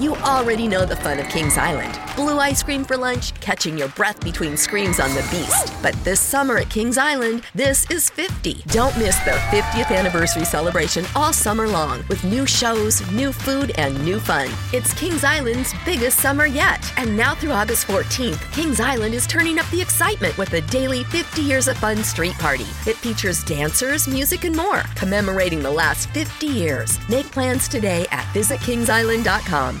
You already know the fun of Kings Island blue ice cream for lunch, catching your breath between screams on the beast. But this summer at Kings Island, this is 50. Don't miss their 50th anniversary celebration all summer long with new shows, new food, and new fun. It's Kings Island's biggest summer yet. And now through August 14th, Kings Island is turning up the excitement with a daily 50 Years of Fun street party. It features dancers, music, and more, commemorating the last 50 years. Make plans today at visitkingsisland.com.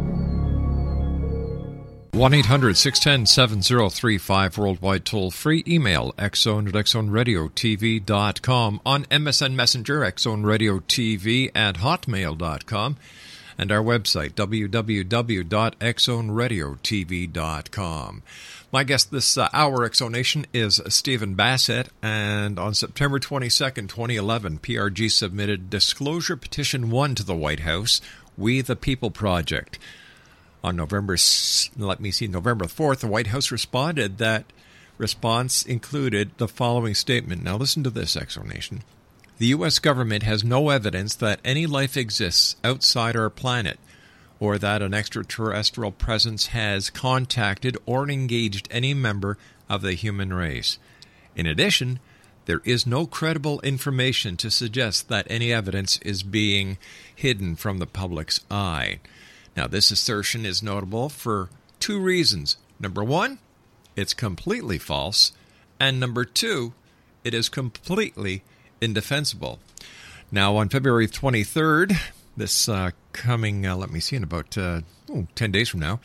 1 800 610 7035 worldwide toll free. Email xzone at xzoneradiotv.com. On MSN Messenger, xzoneradiotv at hotmail.com. And our website, www.xzoneradiotv.com. My guest this uh, hour, X Zone Nation, is Stephen Bassett. And on September 22nd, 2011, PRG submitted Disclosure Petition 1 to the White House, We the People Project on November, let me see, November 4th, the White House responded that response included the following statement. Now listen to this explanation. The U.S. government has no evidence that any life exists outside our planet or that an extraterrestrial presence has contacted or engaged any member of the human race. In addition, there is no credible information to suggest that any evidence is being hidden from the public's eye. Now, this assertion is notable for two reasons. Number one, it's completely false. And number two, it is completely indefensible. Now, on February 23rd, this uh, coming, uh, let me see, in about uh, oh, 10 days from now,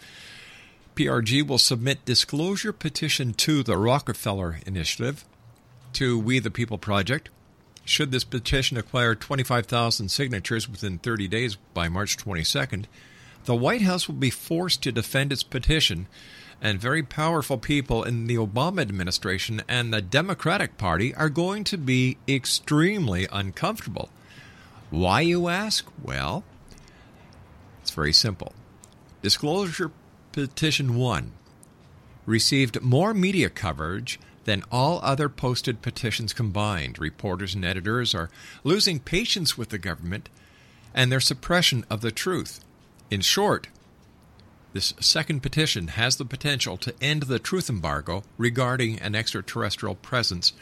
PRG will submit disclosure petition two the Rockefeller Initiative to We the People Project. Should this petition acquire 25,000 signatures within 30 days by March 22nd, the White House will be forced to defend its petition, and very powerful people in the Obama administration and the Democratic Party are going to be extremely uncomfortable. Why, you ask? Well, it's very simple. Disclosure Petition 1 received more media coverage than all other posted petitions combined. Reporters and editors are losing patience with the government and their suppression of the truth. In short, this second petition has the potential to end the truth embargo regarding an extraterrestrial presence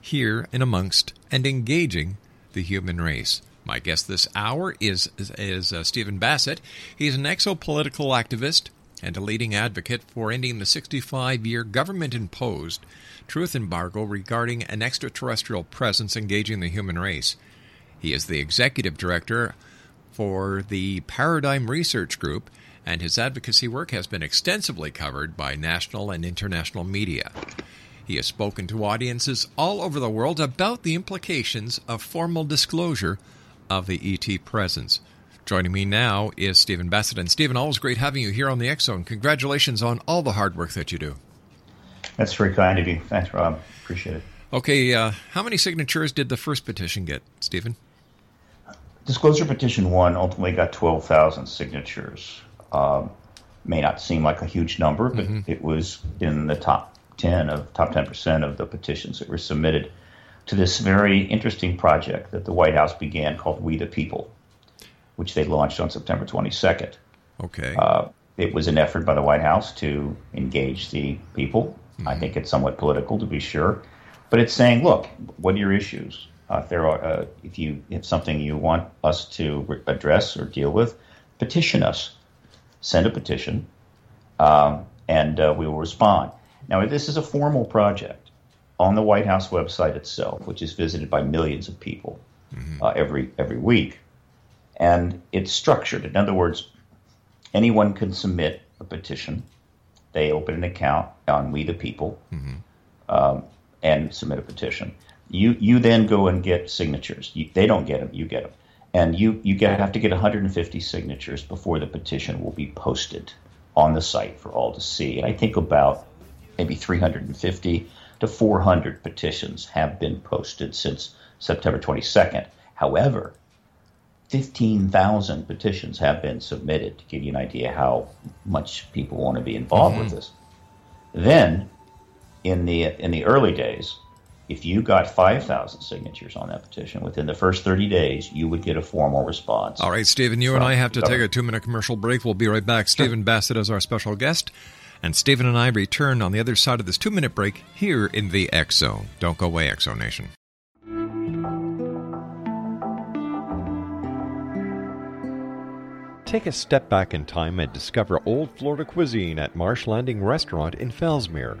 here and amongst and engaging the human race. My guest this hour is is, uh, Stephen Bassett. He's an exopolitical activist and a leading advocate for ending the 65-year government-imposed truth embargo regarding an extraterrestrial presence engaging the human race. He is the executive director for the Paradigm Research Group, and his advocacy work has been extensively covered by national and international media. He has spoken to audiences all over the world about the implications of formal disclosure of the ET presence. Joining me now is Stephen Bassett. And Stephen, always great having you here on the Zone. Congratulations on all the hard work that you do. That's very kind of you. Thanks, Rob. Appreciate it. Okay, uh, how many signatures did the first petition get, Stephen? Disclosure Petition 1 ultimately got 12,000 signatures. Um, may not seem like a huge number, but mm-hmm. it was in the top 10 of top 10% of the petitions that were submitted to this very interesting project that the White House began called We the People, which they launched on September 22nd. Okay. Uh, it was an effort by the White House to engage the people. Mm-hmm. I think it's somewhat political, to be sure. But it's saying, look, what are your issues? Uh, if there are, uh, if you have something you want us to re- address or deal with, petition us. Send a petition, um, and uh, we will respond. Now, this is a formal project on the White House website itself, which is visited by millions of people mm-hmm. uh, every every week, and it's structured. In other words, anyone can submit a petition. They open an account on We the People mm-hmm. um, and submit a petition. You you then go and get signatures. You, they don't get them. You get them, and you you get, have to get 150 signatures before the petition will be posted on the site for all to see. And I think about maybe 350 to 400 petitions have been posted since September 22nd. However, 15,000 petitions have been submitted to give you an idea how much people want to be involved mm-hmm. with this. Then, in the in the early days, if you got 5,000 signatures on that petition within the first 30 days, you would get a formal response. All right, Stephen, you and I have to take a two minute commercial break. We'll be right back. Stephen Bassett is our special guest. And Stephen and I return on the other side of this two minute break here in the X Zone. Don't go away, X Zone Nation. Take a step back in time and discover old Florida cuisine at Marsh Landing Restaurant in Fellsmere.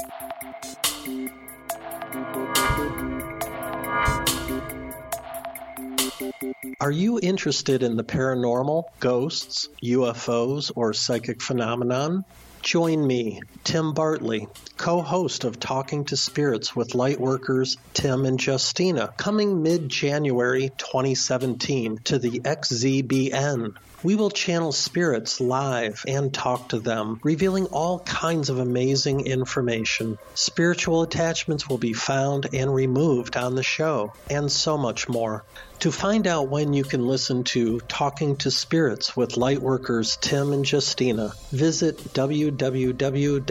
Are you interested in the paranormal, ghosts, UFOs, or psychic phenomenon? Join me, Tim Bartley, co host of Talking to Spirits with Lightworkers Tim and Justina, coming mid January 2017 to the XZBN. We will channel spirits live and talk to them, revealing all kinds of amazing information. Spiritual attachments will be found and removed on the show, and so much more. To find out when you can listen to Talking to Spirits with Lightworkers Tim and Justina, visit www.xzbn.net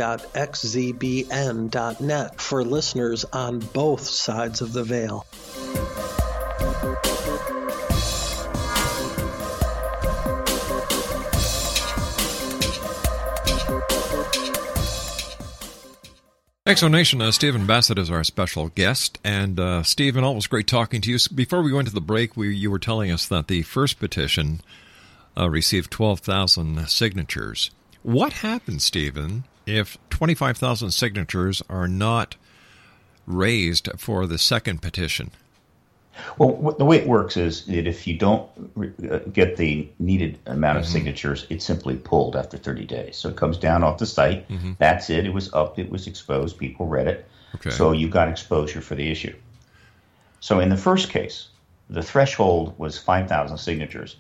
for listeners on both sides of the veil. X Zone Nation, uh, Stephen Bassett is our special guest. And uh, Stephen, always great talking to you. Before we went to the break, we, you were telling us that the first petition uh, received 12,000 signatures. What happens, Stephen, if 25,000 signatures are not raised for the second petition? Well, the way it works is that if you don't uh, get the needed amount of mm-hmm. signatures, it's simply pulled after 30 days. So it comes down off the site. Mm-hmm. That's it. It was up. It was exposed. People read it. Okay. So you got exposure for the issue. So in the first case, the threshold was 5,000 signatures.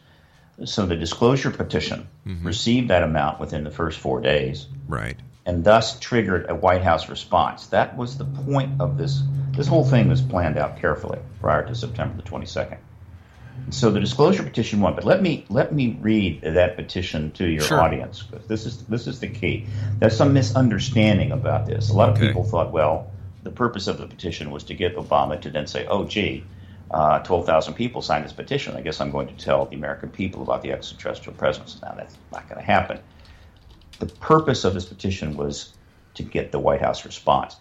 So the disclosure petition mm-hmm. received that amount within the first four days. Right and thus triggered a White House response. That was the point of this. This whole thing was planned out carefully prior to September the 22nd. so the disclosure petition one, but let me let me read that petition to your Sure. audience. This is this is the key. There's some misunderstanding about this. A lot of people thought, well, the purpose of the petition was to get Obama to then say, oh, gee, uh, 12,000 people signed this petition. I guess I'm going to tell the American people about the extraterrestrial presence. Now that's not going to happen. The purpose of this petition was to get the White House response.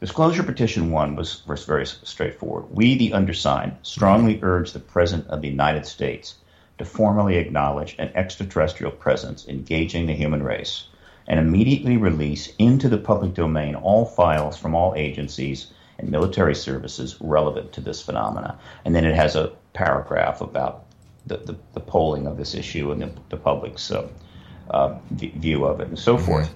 Disclosure Petition 1 was, was very straightforward. We, the undersigned, strongly urge the President of the United States to formally acknowledge an extraterrestrial presence engaging the human race and immediately release into the public domain all files from all agencies and military services relevant to this phenomena. And then it has a paragraph about the, the, the polling of this issue and the, the public's uh, uh, view of it and so forth.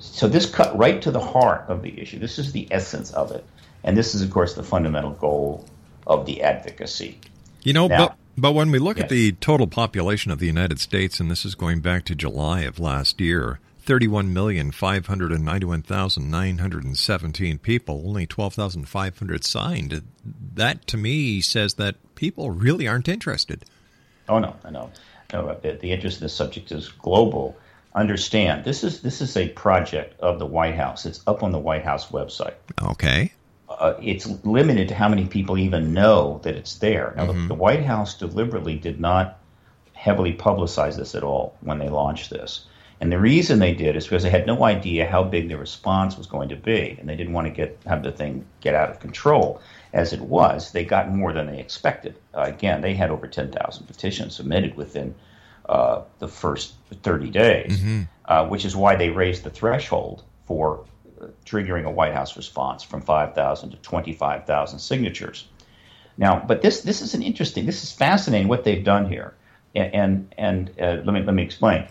So this cut right to the heart of the issue. This is the essence of it, and this is, of course, the fundamental goal of the advocacy. You know, Now- but but when we look at the total population of the United States, and this is going back to July of last year, thirty-one million five hundred and ninety-one thousand nine hundred and seventeen people, only twelve thousand five hundred signed. That to me says that people really aren't interested. Oh no, I know. No, the, the interest in this subject is global. Understand this is this is a project of the White House. It's up on the White House website. Okay. uh, it's limited to how many people even know that it's there. Now, the, the White House deliberately did not heavily publicize this at all when they launched this. And the reason they did is because they had no idea how big the response was going to be, and they didn't want to get have the thing get out of control. As it was, they got more than they expected. Uh, again, they had over 10,000 petitions submitted within uh, the first 30 days, uh, which is why they raised the threshold for uh, triggering a White House response from 5,000 to 25,000 signatures. Now, but this this is an interesting, this is fascinating what they've done here, and and, and uh, let me let me explain.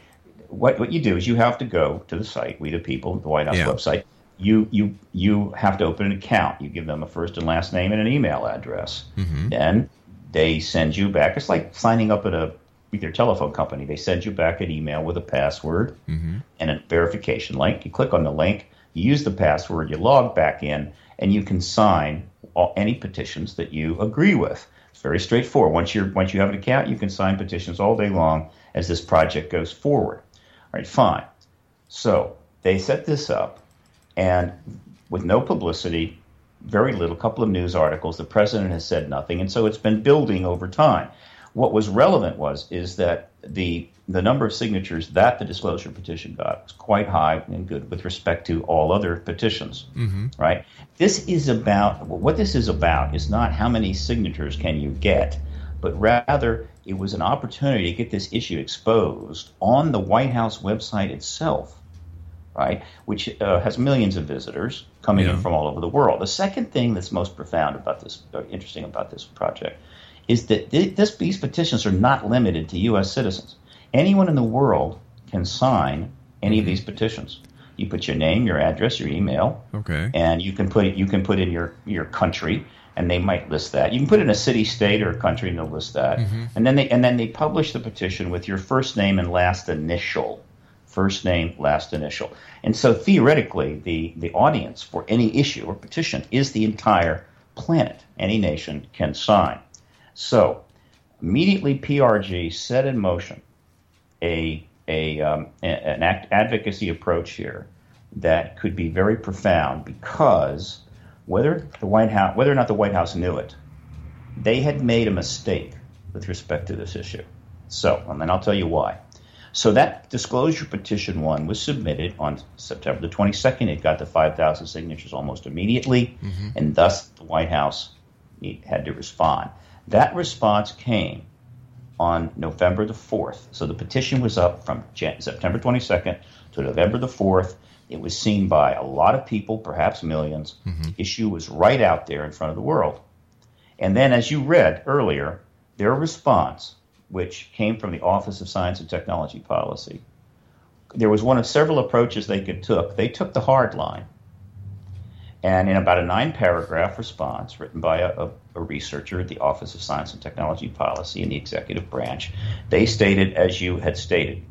What what you do is you have to go to the site, We the People, the White House Yeah. website. You you you have to open an account. You give them a first and last name and an email address. Mm-hmm. Then they send you back. It's like signing up at a with your telephone company. They send you back an email with a password mm-hmm. and a verification link. You click on the link, you use the password, you log back in, and you can sign all, any petitions that you agree with. It's very straightforward. Once you're once you have an account, you can sign petitions all day long as this project goes forward. All right, fine. So they set this up, and with no publicity, very little, couple of news articles. The president has said nothing, and so it's been building over time. What was relevant was is that the the number of signatures that the disclosure petition got was quite high and good with respect to all other petitions. Mm-hmm. Right? This is about what this is about is not how many signatures can you get, but rather it was an opportunity to get this issue exposed on the White House website itself right? Which uh, has millions of visitors coming Yeah. in from all over the world. The second thing that's most profound about this, uh, interesting about this project, is that th- this, these petitions are not limited to U.S. citizens. Anyone in the world can sign any of these petitions. You put your name, your address, your email, Okay. and you can put you can put in your your country and they might list that. You can put in a city state or a country and they'll list that. And then they and then they publish the petition with your first name and last initial. First name last initial. And so theoretically the the audience for any issue or petition is the entire planet any nation can sign. So immediately prg set in motion a a um, an act, advocacy approach here that could be very profound because whether the White House whether or not the White House knew it, they had made a mistake with respect to this issue. So, and then I'll tell you why. So that disclosure petition one was submitted on September the 22nd. It got the 5,000 signatures almost immediately, mm-hmm. and thus the White House had to respond. That response came on November the 4th. So the petition was up from Jan- September 22nd to November the 4th. It was seen by a lot of people, perhaps 1000000s The mm-hmm. issue was right out there in front of the world. And then, as you read earlier, their response, which came from the Office of Science and Technology Policy, there was one of several approaches they could took. They took the hard line. And in about a nine paragraph response written by a, a researcher at the Office of Science and Technology Policy in the executive branch, they stated, as you had stated,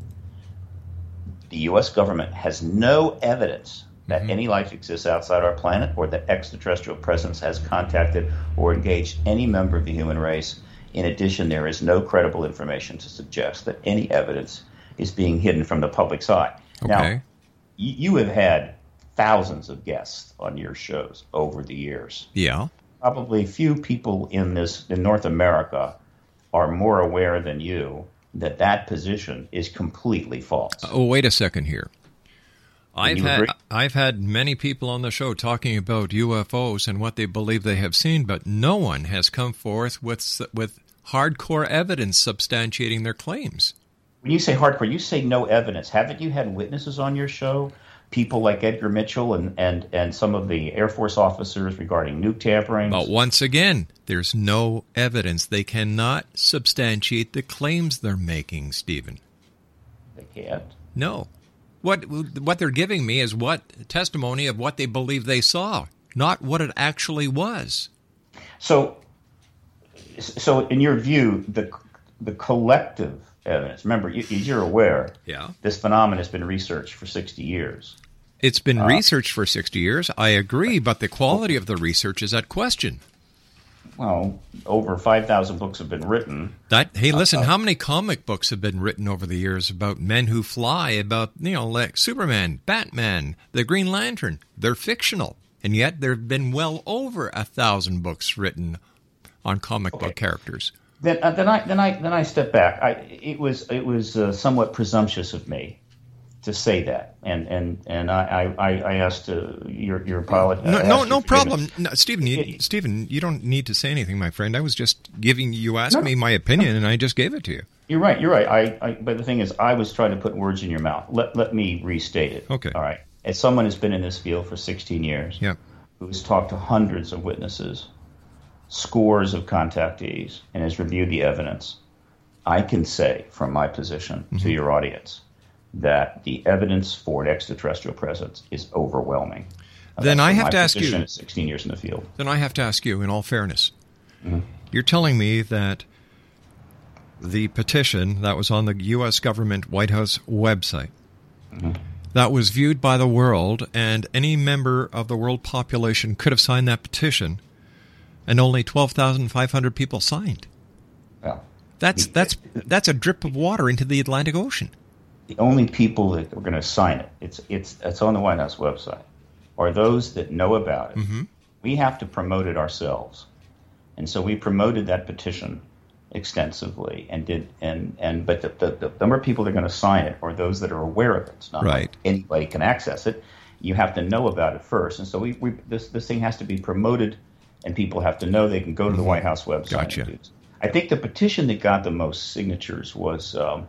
the U.S. government has no evidence that mm-hmm. any life exists outside our planet or that extraterrestrial presence has contacted or engaged any member of the human race. In addition, there is no credible information to suggest that any evidence is being hidden from the public's eye. Okay. Now, you, you have had thousands of guests on your shows over the years. Yeah. Probably few people in this in North America are more aware than you that that position is completely false. Oh, wait a second here. I've had agree? I've had many people on the show talking about UFOs and what they believe they have seen, but no one has come forth with with hardcore evidence substantiating their claims. When you say hardcore, you say no evidence. Haven't you had witnesses on your show? People like Edgar Mitchell and, and, and some of the Air Force officers regarding nuke tampering. But once again, there's no evidence. They cannot substantiate the claims they're making, Stephen. They can't. No. What what they're giving me is what testimony of what they believe they saw, not what it actually was. So, so in your view, the the collective evidence. Remember, you, as you're aware, Yeah. this phenomenon has been researched for 60 years. It's been uh, researched for 60 years. I agree, but the quality of the research is at question. Well, over 5,000 books have been written. That hey, listen, uh, uh, how many comic books have been written over the years about men who fly, about you know, like Superman, Batman, the Green Lantern? They're fictional, and yet there have been well over a thousand books written on comic book characters. Then, uh, then I then I then I step back. I it was it was uh, somewhat presumptuous of me to say that, and and and I I, I asked uh, your your pilot. No, no, no your problem, no, Stephen. You, It- Stephen, you don't need to say anything, my friend. I was just giving you asked No. me my opinion, and I just gave it to you. You're right. You're right. I, I but the thing is, I was trying to put words in your mouth. Let let me restate it. Okay. All right. As someone who's been in this field for 16 years, Yeah. who's talked to hundreds of witnesses, scores of contactees, and has reviewed the evidence, I can say from my position Mm-hmm. to your audience that the evidence for an extraterrestrial presence is overwhelming. Uh, Then I have to ask you. 16 years in the field. Then I have to ask you, in all fairness, you're telling me that the petition that was on the U.S. government White House website that was viewed by the world, and any member of the world population could have signed that petition, and only twelve thousand five hundred people signed. Well, That's that's that's a drip of water into the Atlantic Ocean. the only people that are going to sign it, it's it's it's on the White House website, are those that know about it. Mm-hmm. We have to promote it ourselves, and so we promoted that petition extensively and did and and but the, the, the number of people that are going to sign it are those that are aware of it. It's not Right. like anybody can access it. You have to know about it first, and so we, we this this thing has to be promoted, and people have to know they can go to the White House website. Mm-hmm. Gotcha. I think the petition that got the most signatures was. Um,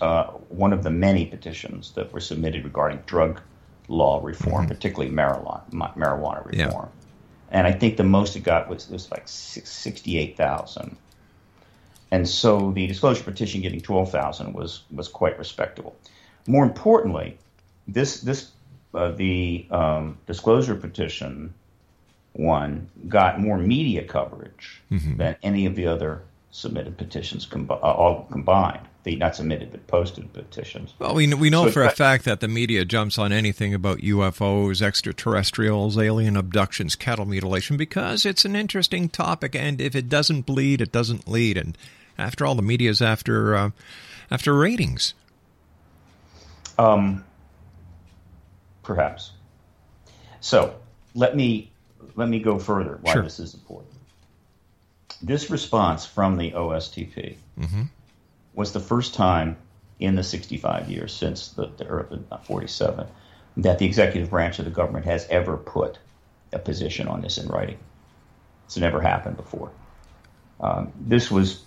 uh, one of the many petitions that were submitted regarding drug law reform, particularly marijuana, marijuana Mm-hmm. Yeah. reform. And I think the most it got was, it was like six, 68,000. And so the disclosure petition getting 12,000 was, was quite respectable. More importantly, this, this uh, the um, disclosure petition one got more media coverage than any of the other submitted petitions combi- uh, all combined. The not submitted but posted petitions. Well, we we know So for a fact that the media jumps on anything about UFOs, extraterrestrials, alien abductions, cattle mutilation because it's an interesting topic, and if it doesn't bleed, it doesn't lead. And after all, the media's after uh, after ratings. Um, perhaps. So let me let me go further. Why Sure. this is important. This response from the OSTP was the first time in the 65 years since the, the early, not 47 that the executive branch of the government has ever put a position on this in writing. It's never happened before. Um, this was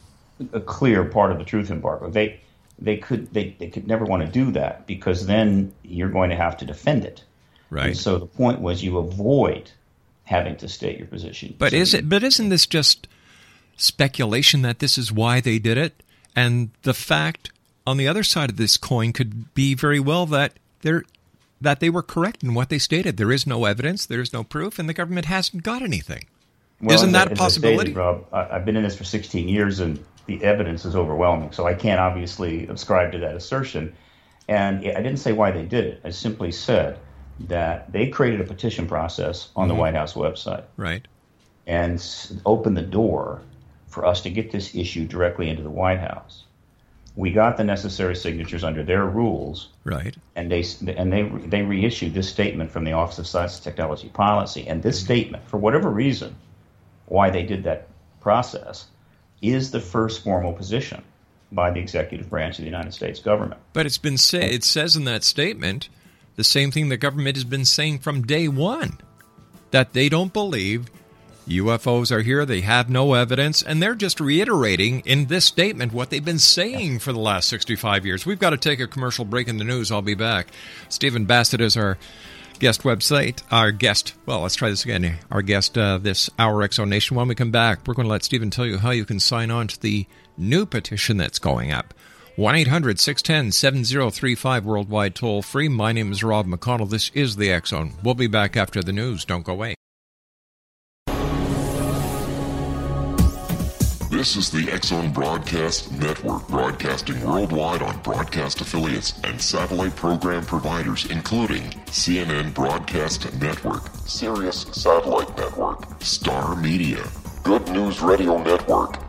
a clear part of the truth embargo. They they could they, they could never want to do that because then you're going to have to defend it. Right. And so the point was you avoid having to state your position. But So is it? But isn't this just speculation that this is why they did it? And the fact on the other side of this coin could be very well that they're that they were correct in what they stated. There is no evidence, there is no proof, and the government hasn't got anything. Well, Isn't that a I stated, possibility? Rob, I've been in this for 16 years, and the evidence is overwhelming. So I can't obviously ascribe to that assertion. And I didn't say why they did it. I simply said that they created a petition process on Mm-hmm. the White House website Right. and s- opened the door for us to get this issue directly into the White House. We got the necessary signatures under their rules, Right. and they and they they reissued this statement from the Office of Science and Technology Policy. And this statement, for whatever reason, why they did that process, is the first formal position by the executive branch of the United States government. But it's been say it says in that statement the same thing the government has been saying from day one that they don't believe UFOs are here, they have no evidence, and they're just reiterating in this statement what they've been saying for the last 65 years. We've got to take a commercial break in the news. I'll be back. Stephen Bassett is our guest website, our guest, well, let's try this again. Our guest uh, this hour, X Zone Nation. When we come back, we're going to let Stephen tell you how you can sign on to the new petition that's going up. 1 800 610 7035 worldwide toll free. My name is Rob McConnell. This is the Zone. We'll be back after the news. Don't go away. This is the X Zone Broadcast Network, broadcasting worldwide on broadcast affiliates and satellite program providers, including CNN Broadcast Network, Sirius Satellite Network, Star Media, Good News Radio Network,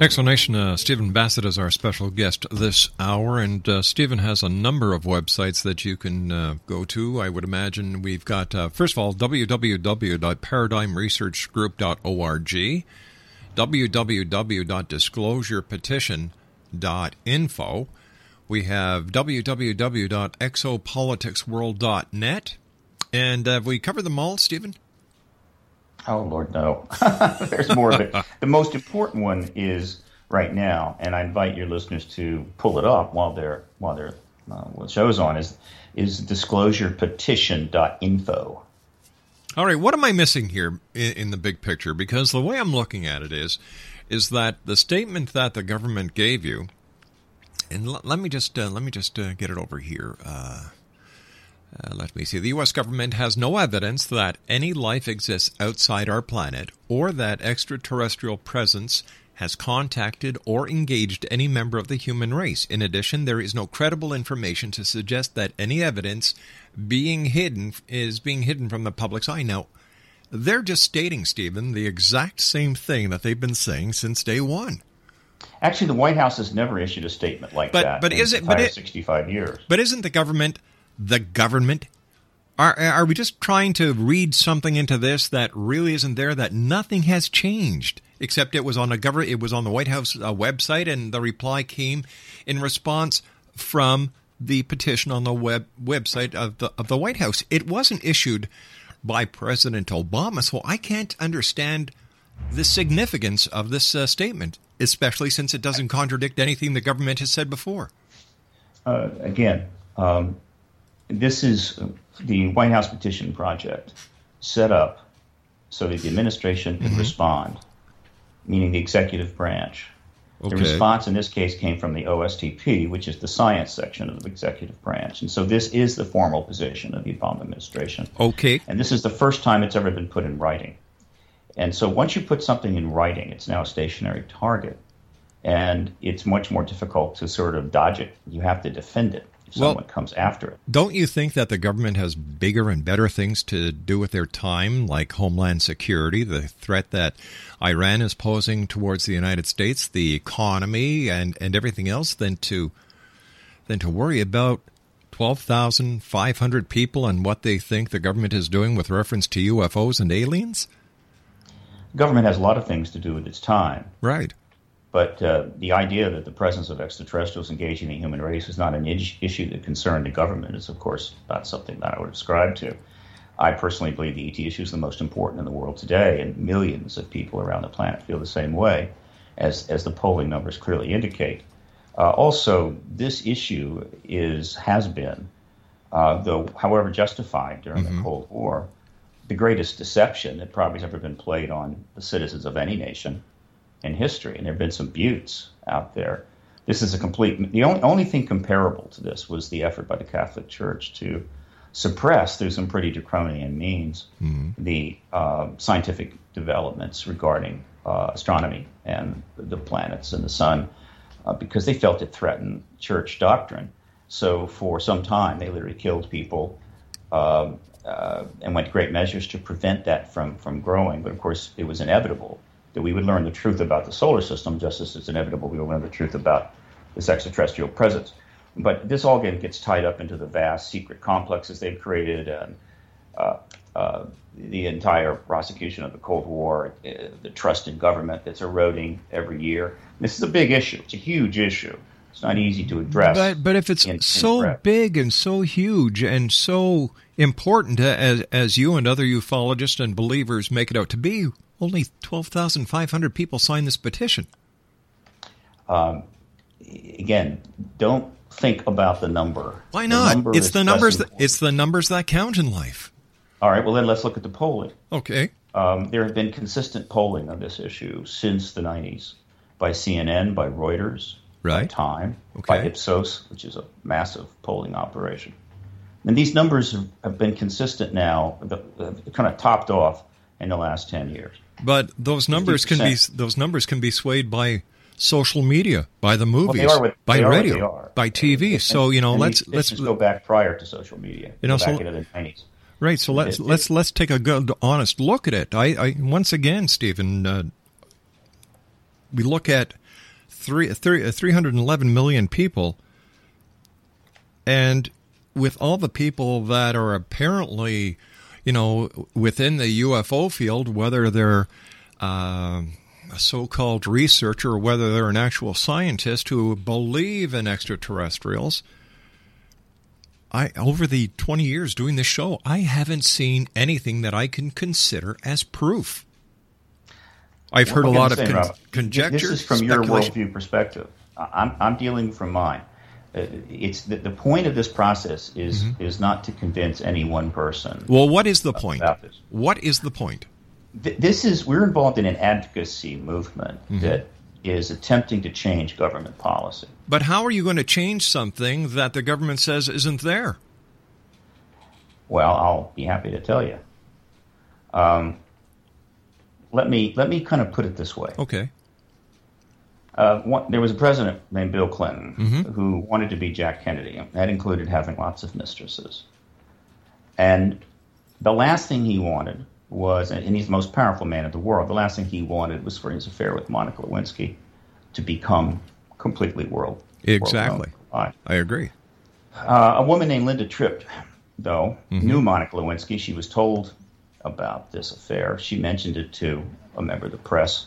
X Zone Nation uh, Stephen Bassett is our special guest this hour, and uh, Stephen has a number of websites that you can uh, go to. I would imagine we've got, uh, first of all, www.paradigmresearchgroup.org, www.disclosurepetition.info. We have www.exopoliticsworld.net. And uh, have we covered them all, Stephen? Oh Lord, no. There's more of it. The most important one is right now, and I invite your listeners to pull it up while they're while they're uh, what show's on is is disclosurepetition.info. All right, what am I missing here in, in, the big picture? Because the way I'm looking at it is, is that the statement that the government gave you, and l- let me just uh, let me just uh, get it over here. Uh, uh, let me see. The U.S. government has no evidence that any life exists outside our planet or that extraterrestrial presence has contacted or engaged any member of the human race. In addition, there is no credible information to suggest that any evidence being hidden is being hidden from the public's eye. Now, they're just stating, Stephen, the exact same thing that they've been saying since day one. Actually, the White House has never issued a statement like but, that. But in is it? But it, 65 years. But isn't the government the government? Are are we just trying to read something into this that really isn't there? That nothing has changed except it was on a government. It was on the White House uh, website, and the reply came in response from the petition on the web website of the of the White House. It wasn't issued by President Obama, so I can't understand the significance of this uh, statement, especially since it doesn't contradict anything the government has said before. Uh, again, um, this is the White House Petition Project set up so that the administration can mm-hmm. respond, meaning the executive branch. Okay. The response in this case came from the OSTP, which is the science section of the executive branch. And so this is the formal position of the Obama administration. Okay. And this is the first time it's ever been put in writing. And so once you put something in writing, it's now a stationary target. And it's much more difficult to sort of dodge it. You have to defend it. If well, comes after it. Don't you think that the government has bigger and better things to do with their time, like homeland security, the threat that Iran is posing towards the United States, the economy, and, and everything else, than to than to worry about 12,500 people and what they think the government is doing with reference to UFOs and aliens? Government has a lot of things to do with its time. Right. But uh, the idea that the presence of extraterrestrials engaging the human race is not an issue that concerned the government is, of course, not something that I would ascribe to. I personally believe the ET issue is the most important in the world today, and millions of people around the planet feel the same way, as, as the polling numbers clearly indicate. Uh, also, this issue is has been, uh, though however justified during mm-hmm. the Cold War, the greatest deception that probably has ever been played on the citizens of any nation in history. And there have been some buttes out there. This is a complete. The only only thing comparable to this was the effort by the Catholic Church to suppress through some pretty draconian means mm-hmm. the uh, scientific developments regarding uh, astronomy and the planets and the sun uh, because they felt it threatened church doctrine. So for some time, they literally killed people um, uh, and went to great measures to prevent that from, from growing. But of course, it was inevitable that we would learn the truth about the solar system, just as it's inevitable we will learn the truth about this extraterrestrial presence. But this all gets tied up into the vast secret complexes they've created, and uh, uh, the entire prosecution of the Cold War, uh, the trust in government that's eroding every year. This is a big issue. It's a huge issue. It's not easy to address. But, but if it's in, so in big and so huge and so important as, as you and other ufologists and believers make it out to be, only 12,500 people signed this petition. Um, again, don't think about the number. Why not? The number it's the numbers. That, it's the numbers that count in life. All right. Well, then let's look at the polling. Okay. Um, there have been consistent polling on this issue since the 90s by CNN, by Reuters, right. by Time, okay. by Ipsos, which is a massive polling operation. And these numbers have been consistent now, kind of topped off in the last 10 years. But those numbers 50%. can be those numbers can be swayed by social media, by the movies, well, by radio, by TV. And, so you know, let's let's go back prior to social media. You know, so, back into the 90s. Right. So let's it, let's let's take a good, honest look at it. I, I once again, Stephen, uh, we look at three, three, 311 million people, and with all the people that are apparently, you know, within the UFO field, whether they're uh, a so-called researcher or whether they're an actual scientist who believe in extraterrestrials I over the 20 years doing this show, I haven't seen anything that I can consider as proof. I've heard a lot of con- conjecture. This is from your worldview perspective. I'm, I'm dealing from mine. Uh, it's the, the point of this process is mm-hmm. is not to convince any one person. Well, what is the point? What is the point? This is we're involved in an advocacy movement mm-hmm. that is attempting to change government policy. But how are you going to change something that the government says isn't there? Well, I'll be happy to tell you. Um, let me let me kind of put it this way. Okay. Uh, one, there was a president named Bill Clinton mm-hmm. who wanted to be Jack Kennedy. That included having lots of mistresses. And the last thing he wanted was, and he's the most powerful man in the world, the last thing he wanted was for his affair with Monica Lewinsky to become completely world. Exactly. World I agree. Uh, a woman named Linda Tripp, though, mm-hmm. knew Monica Lewinsky. She was told about this affair. She mentioned it to a member of the press.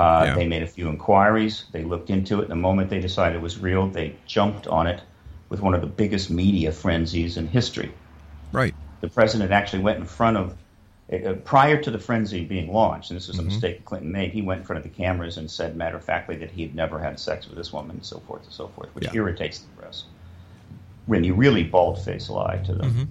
Uh, yeah. They made a few inquiries. They looked into it. The moment they decided it was real, they jumped on it with one of the biggest media frenzies in history. Right. The president actually went in front of uh, prior to the frenzy being launched, and this was a mm-hmm. mistake Clinton made, he went in front of the cameras and said matter of factly that he had never had sex with this woman and so forth and so forth, which yeah. irritates the press. When you really bald face lie to them. Mm-hmm.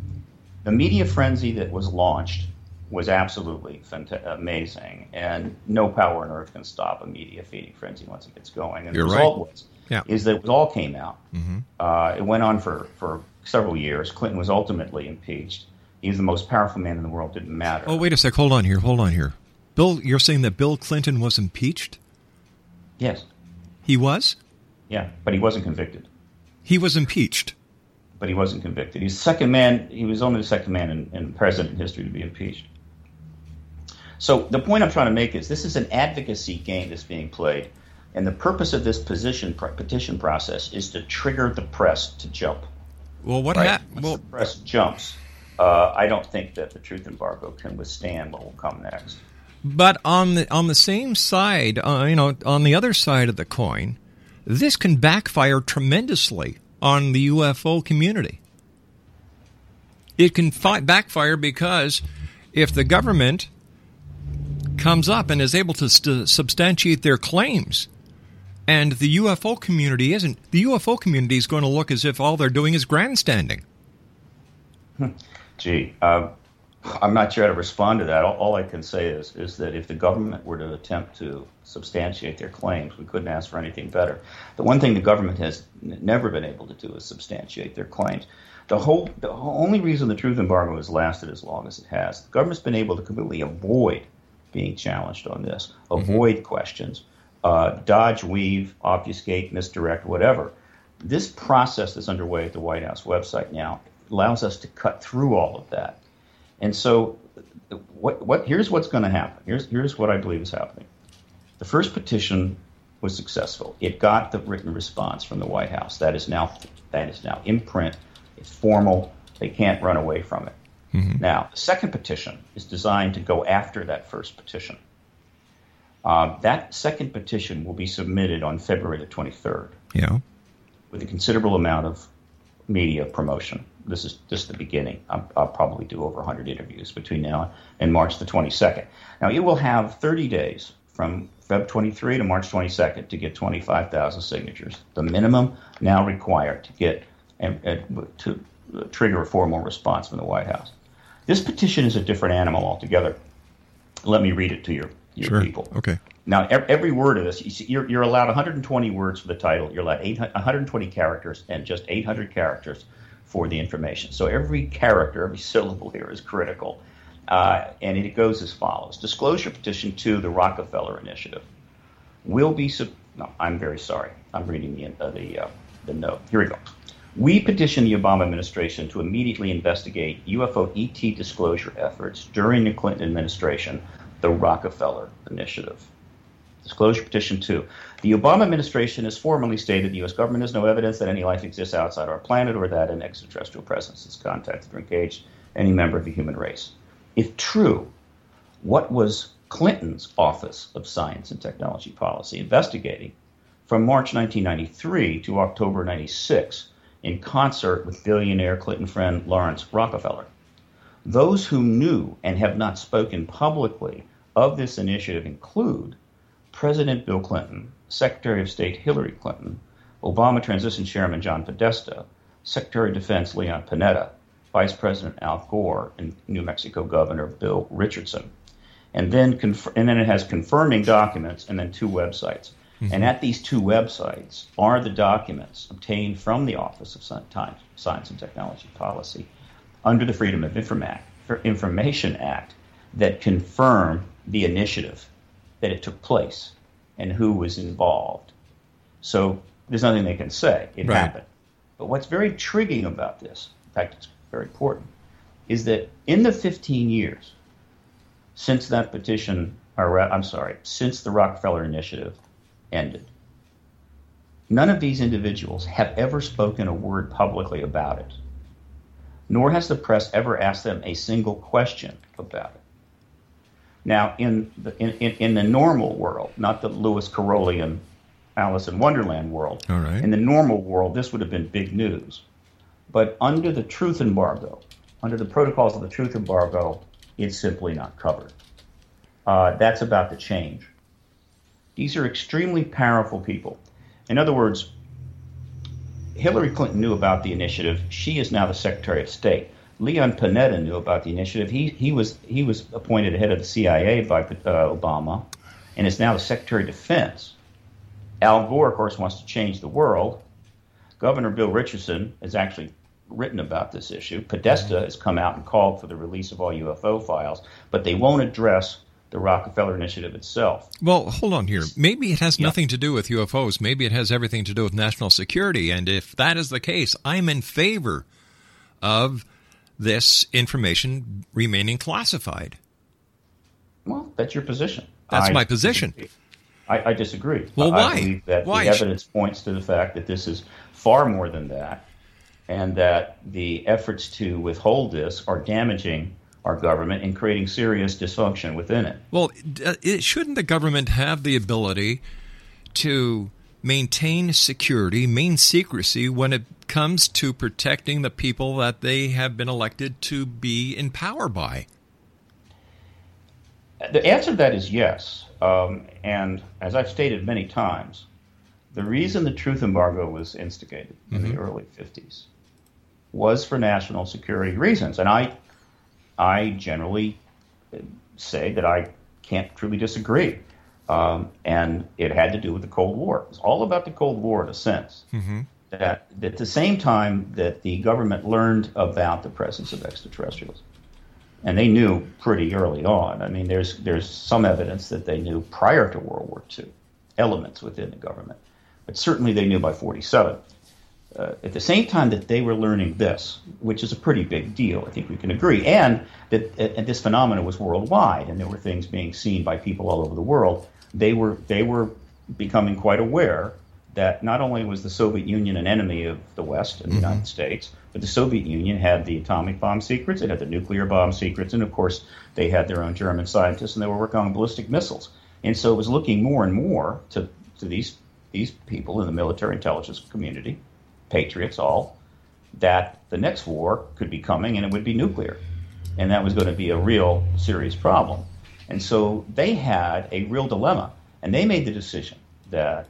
The media frenzy that was launched was absolutely fanta- amazing, and no power on earth can stop a media feeding frenzy once it gets going. And You're the result right. was yeah. is that it all came out. Mm-hmm. Uh, it went on for, for several years. Clinton was ultimately impeached he's the most powerful man in the world. Didn't matter. Oh, wait a sec. Hold on here. Hold on here. Bill, you're saying that Bill Clinton was impeached? Yes. He was? Yeah, but he wasn't convicted. He was impeached. but he wasn't convicted. He's second man. He was only the second man in, in president history to be impeached. So the point I'm trying to make is this is an advocacy game that's being played, and the purpose of this position petition process is to trigger the press to jump. Well, what right? happened? Well, the press jumps. Uh, I don't think that the truth embargo can withstand what will come next. But on the on the same side, uh, you know, on the other side of the coin, this can backfire tremendously on the UFO community. It can fi- backfire because if the government comes up and is able to st- substantiate their claims, and the UFO community isn't, the UFO community is going to look as if all they're doing is grandstanding. Gee, uh, I'm not sure how to respond to that. All, all, I can say is is that if the government were to attempt to substantiate their claims, we couldn't ask for anything better. The one thing the government has n- never been able to do is substantiate their claims. The whole, the only reason the truth embargo has lasted as long as it has, the government's been able to completely avoid being challenged on this, avoid mm-hmm. questions, uh, dodge, weave, obfuscate, misdirect, whatever. This process that's underway at the White House website now allows us to cut through all of that. And so, what, what, here's what's going to happen. Here's, here's what I believe is happening. The first petition was successful. It got the written response from the White House. That is now that is now in print. It's formal. They can't run away from it. Mm-hmm. Now, the second petition is designed to go after that first petition. Uh, that second petition will be submitted on February the 23rd. Yeah. With a considerable amount of media promotion. This is just the beginning. I'll, I'll, probably do over 100 interviews between now and March the 22nd. Now, it will have 30 days from Feb 23 to March 22nd to get 25,000 signatures, the minimum now required to get and, and to trigger a formal response from the White House. This petition is a different animal altogether. Let me read it to your, your sure. people. Okay. Now, every word of this, you're, you're allowed 120 words for the title. You're allowed 120 characters and just 800 characters for the information. So every character, every syllable here is critical. Uh, and it goes as follows Disclosure Petition to the Rockefeller Initiative will be. Sub- no, I'm very sorry. I'm reading the, uh, the, uh, the note. Here we go. We petition the Obama administration to immediately investigate UFO ET disclosure efforts during the Clinton administration, the Rockefeller Initiative. Disclosure Petition 2. The Obama administration has formally stated the U.S. government has no evidence that any life exists outside our planet or that an extraterrestrial presence has contacted or engaged any member of the human race. If true, what was Clinton's Office of Science and Technology Policy investigating from March 1993 to October 96 in concert with billionaire Clinton friend Laurance Rockefeller? Those who knew and have not spoken publicly of this initiative include President Bill Clinton, Secretary of State Hillary Clinton, Obama Transition Chairman John Podesta, Secretary of Defense Leon Panetta, Vice President Al Gore, and New Mexico Governor Bill Richardson. And then, conf- and then it has confirming documents and then two websites. Mm-hmm. And at these two websites are the documents obtained from the Office of Science and Technology Policy under the Freedom of Information Act that confirm the initiative that it took place and who was involved. So there's nothing they can say. It right. happened. But what's very intriguing about this, in fact, it's very important, is that in the 15 years since that petition, or I'm sorry, since the Rockefeller Initiative ended, none of these individuals have ever spoken a word publicly about it. Nor has the press ever asked them a single question about it. Now, in the, in, in, the normal world, not the Lewis Carrollian Alice in Wonderland world, All right. in the normal world, this would have been big news. But under the truth embargo, under the protocols of the truth embargo, it's simply not covered. Uh, that's about to change. These are extremely powerful people. In other words, Hillary Clinton knew about the initiative. She is now the Secretary of State. Leon Panetta knew about the initiative. He, he, was, he was appointed head of the CIA by uh, Obama and is now the Secretary of Defense. Al Gore, of course, wants to change the world. Governor Bill Richardson has actually written about this issue. Podesta mm-hmm. has come out and called for the release of all UFO files, but they won't address the Rockefeller Initiative itself. Well, hold on here. Maybe it has yeah. nothing to do with UFOs. Maybe it has everything to do with national security. And if that is the case, I'm in favor – of this information remaining classified. Well, that's your position. That's I my position. disagree. I, I disagree. Well, I why? believe that Why? the evidence points to the fact that this is far more than that, and that the efforts to withhold this are damaging our government and creating serious dysfunction within it. Well, uh, it, shouldn't the government have the ability to maintain security, maintain secrecy when it comes to protecting the people that they have been elected to be in power by? The answer to that is yes. Um, and as I've stated many times, the reason the truth embargo was instigated in the early 50s was for national security reasons. And I, I generally uh, say that I can't truly disagree. Um, and it had to do with the Cold War. It was all about the Cold War in a sense. That, that at the same time that the government learned about the presence of extraterrestrials, and they knew pretty early on. I mean, there's there's some evidence that they knew prior to World War II, elements within the government, but certainly they knew by 47. Uh, at the same time that they were learning this, which is a pretty big deal, I think we can agree, and that and this phenomenon was worldwide, and there were things being seen by people all over the world. They were they were becoming quite aware that not only was the Soviet Union an enemy of the West and the United States, but the Soviet Union had the atomic bomb secrets, it had the nuclear bomb secrets, and of course they had their own German scientists and they were working on ballistic missiles. And so it was looking more and more to, to these these people in the military intelligence community, patriots all, that the next war could be coming and it would be nuclear. And that was going to be a real serious problem. And so they had a real dilemma. And they made the decision that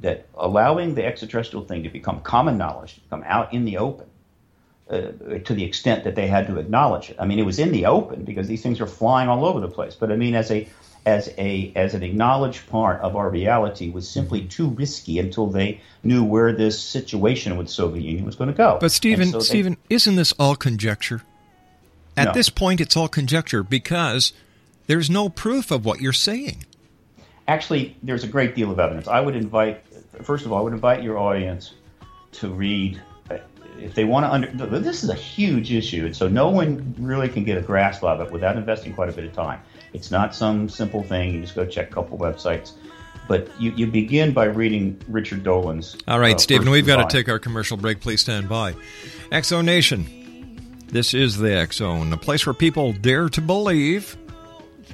that allowing the extraterrestrial thing to become common knowledge, to come out in the open, uh, to the extent that they had to acknowledge it. I mean, it was in the open because these things are flying all over the place. But I mean, as a as a as an acknowledged part of our reality was simply too risky until they knew where this situation with Soviet Union was going to go. But Stephen, so they- Stephen, isn't this all conjecture? At No. this point, it's all conjecture because there's no proof of what you're saying. actually, there's a great deal of evidence. I would invite, first of all, I would invite your audience to read. uh, If they want to under, this is a huge issue, and so no one really can get a grasp of it without investing quite a bit of time. It's not some simple thing. You just go check a couple websites, but you, you begin by reading Richard Dolan's. All right, uh, Stephen, we've got to take our commercial break. Please stand by. X Zone Nation, this is the X Zone, a place where people dare to believe.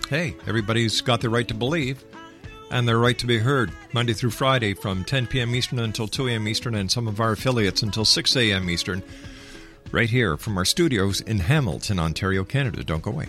Hey, everybody's got the right to believe and their right to be heard Monday through Friday from 10 p.m. Eastern until 2 a.m. Eastern, and some of our affiliates until 6 a.m. Eastern, right here from our studios in Hamilton, Ontario, Canada. Don't go away.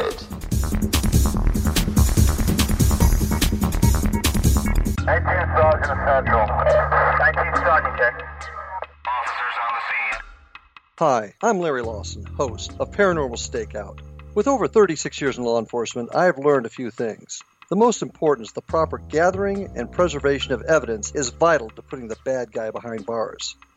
18 Sergeant Central. 19 Sergeant, check. Officers on the scene. Hi, I'm Larry Lawson, host of Paranormal Stakeout. With over 36 years in law enforcement, I have learned a few things. The most important is the proper gathering and preservation of evidence is vital to putting the bad guy behind bars.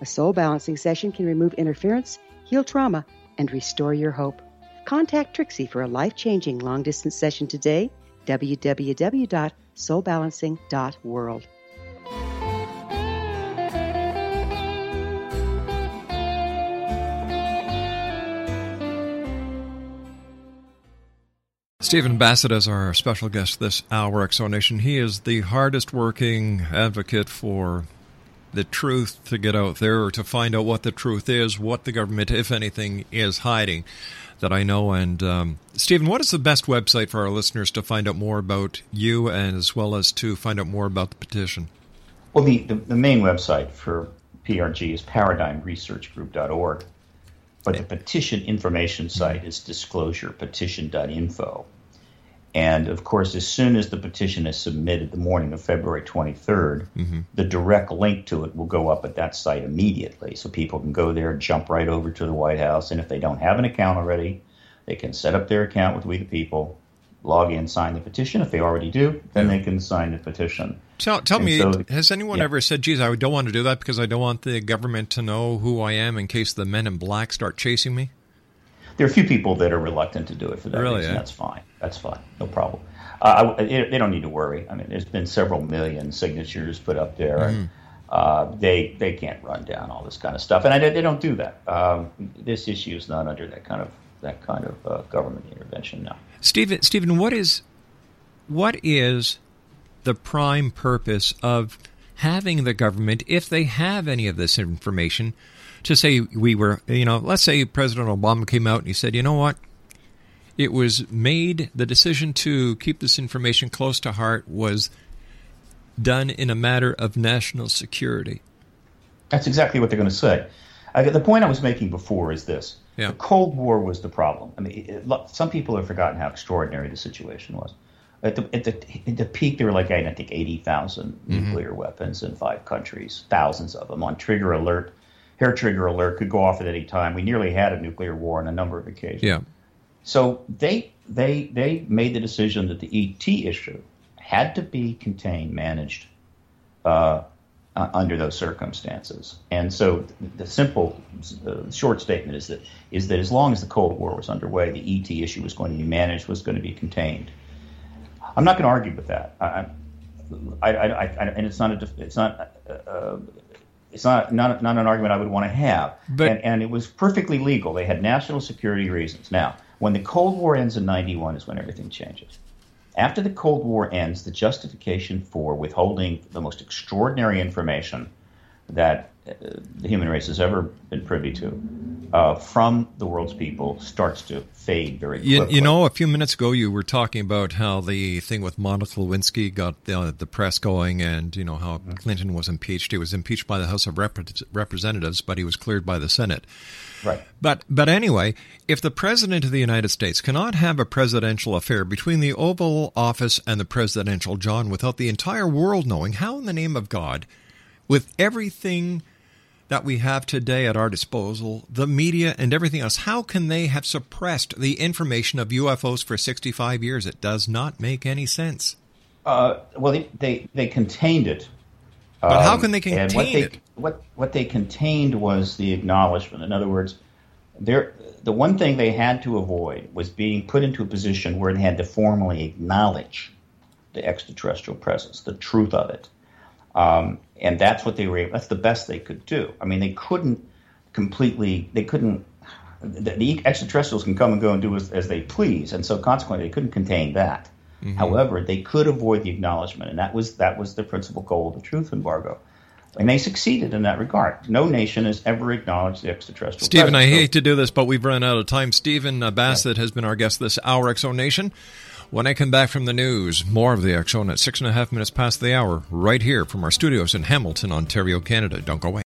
A soul balancing session can remove interference, heal trauma, and restore your hope. Contact Trixie for a life changing long distance session today. www.soulbalancing.world. Stephen Bassett is our special guest this hour, X Zone Nation. He is the hardest working advocate for the truth to get out there or to find out what the truth is, what the government, if anything, is hiding that I know. And um, Stephen, what is the best website for our listeners to find out more about you and as well as to find out more about the petition? Well, the, the, the main website for PRG is paradigmresearchgroup.org. But the petition information site is disclosurepetition.info. And of course, as soon as the petition is submitted the morning of February 23rd, mm-hmm. the direct link to it will go up at that site immediately. So people can go there, jump right over to the White House. And if they don't have an account already, they can set up their account with We the People, log in, sign the petition. If they already do, then they can sign the petition. Tell, tell me, so, has anyone yeah. ever said, geez, I don't want to do that because I don't want the government to know who I am in case the men in black start chasing me? There are a few people that are reluctant to do it for that really, reason. Yeah? That's fine. That's fine. No problem. Uh, I, they don't need to worry. I mean, there's been several million signatures put up there. Mm-hmm. And, uh, they they can't run down all this kind of stuff, and I, they don't do that. Um, this issue is not under that kind of that kind of uh, government intervention now. Stephen, Stephen, what is what is the prime purpose of having the government, if they have any of this information, to say we were, you know, let's say President Obama came out and he said, you know what, it was made, the decision to keep this information close to heart was done in a matter of national security. That's exactly what they're going to say. I, the point I was making before is this. Yeah. The Cold War was the problem. I mean, it, some people have forgotten how extraordinary the situation was. At the, at the, at the peak, there were like, I think, 80,000 mm-hmm. nuclear weapons in five countries, thousands of them on trigger alert. Hair trigger alert could go off at any time. We nearly had a nuclear war on a number of occasions. Yeah. So they they they made the decision that the ET issue had to be contained, managed uh, uh, under those circumstances. And so the simple, uh, short statement is that is that as long as the Cold War was underway, the ET issue was going to be managed, was going to be contained. I'm not going to argue with that. I, I, I, I and it's not a, it's not. Uh, it's not, not, not an argument I would want to have. But, and, and it was perfectly legal. They had national security reasons. Now, when the Cold War ends in 91 is when everything changes. After the Cold War ends, the justification for withholding the most extraordinary information that the human race has ever been privy to uh, from the world's people starts to fade very quickly. You, you, know, a few minutes ago you were talking about how the thing with Monica Lewinsky got the, the press going and, you know, how Clinton was impeached. He was impeached by the House of Rep- Representatives, but he was cleared by the Senate. Right. But but anyway, if the president of the United States cannot have a presidential affair between the Oval Office and the presidential John without the entire world knowing, how in the name of God, with everything – that we have today at our disposal, the media and everything else, how can they have suppressed the information of UFOs for 65 years? It does not make any sense. Uh, well, they, they, they, contained it. But um, how can they contain what they, it? What, what they contained was the acknowledgement. In other words, the one thing they had to avoid was being put into a position where it had to formally acknowledge the extraterrestrial presence, the truth of it. Um, and that's what they were. Able, that's the best they could do. I mean, they couldn't completely. They couldn't. The, the extraterrestrials can come and go and do as, as, they please, and so consequently, they couldn't contain that. Mm-hmm. However, they could avoid the acknowledgement, and that was that was the principal goal of the truth embargo. And they succeeded in that regard. No nation has ever acknowledged the extraterrestrial. Stephen, presence. I hate to do this, but we've run out of time. Stephen uh, Bassett yeah. has been our guest this hour, Zone Nation. When I come back from the news, more of the Zone at six and a half minutes past the hour, right here from our studios in Hamilton, Ontario, Canada. Don't go away.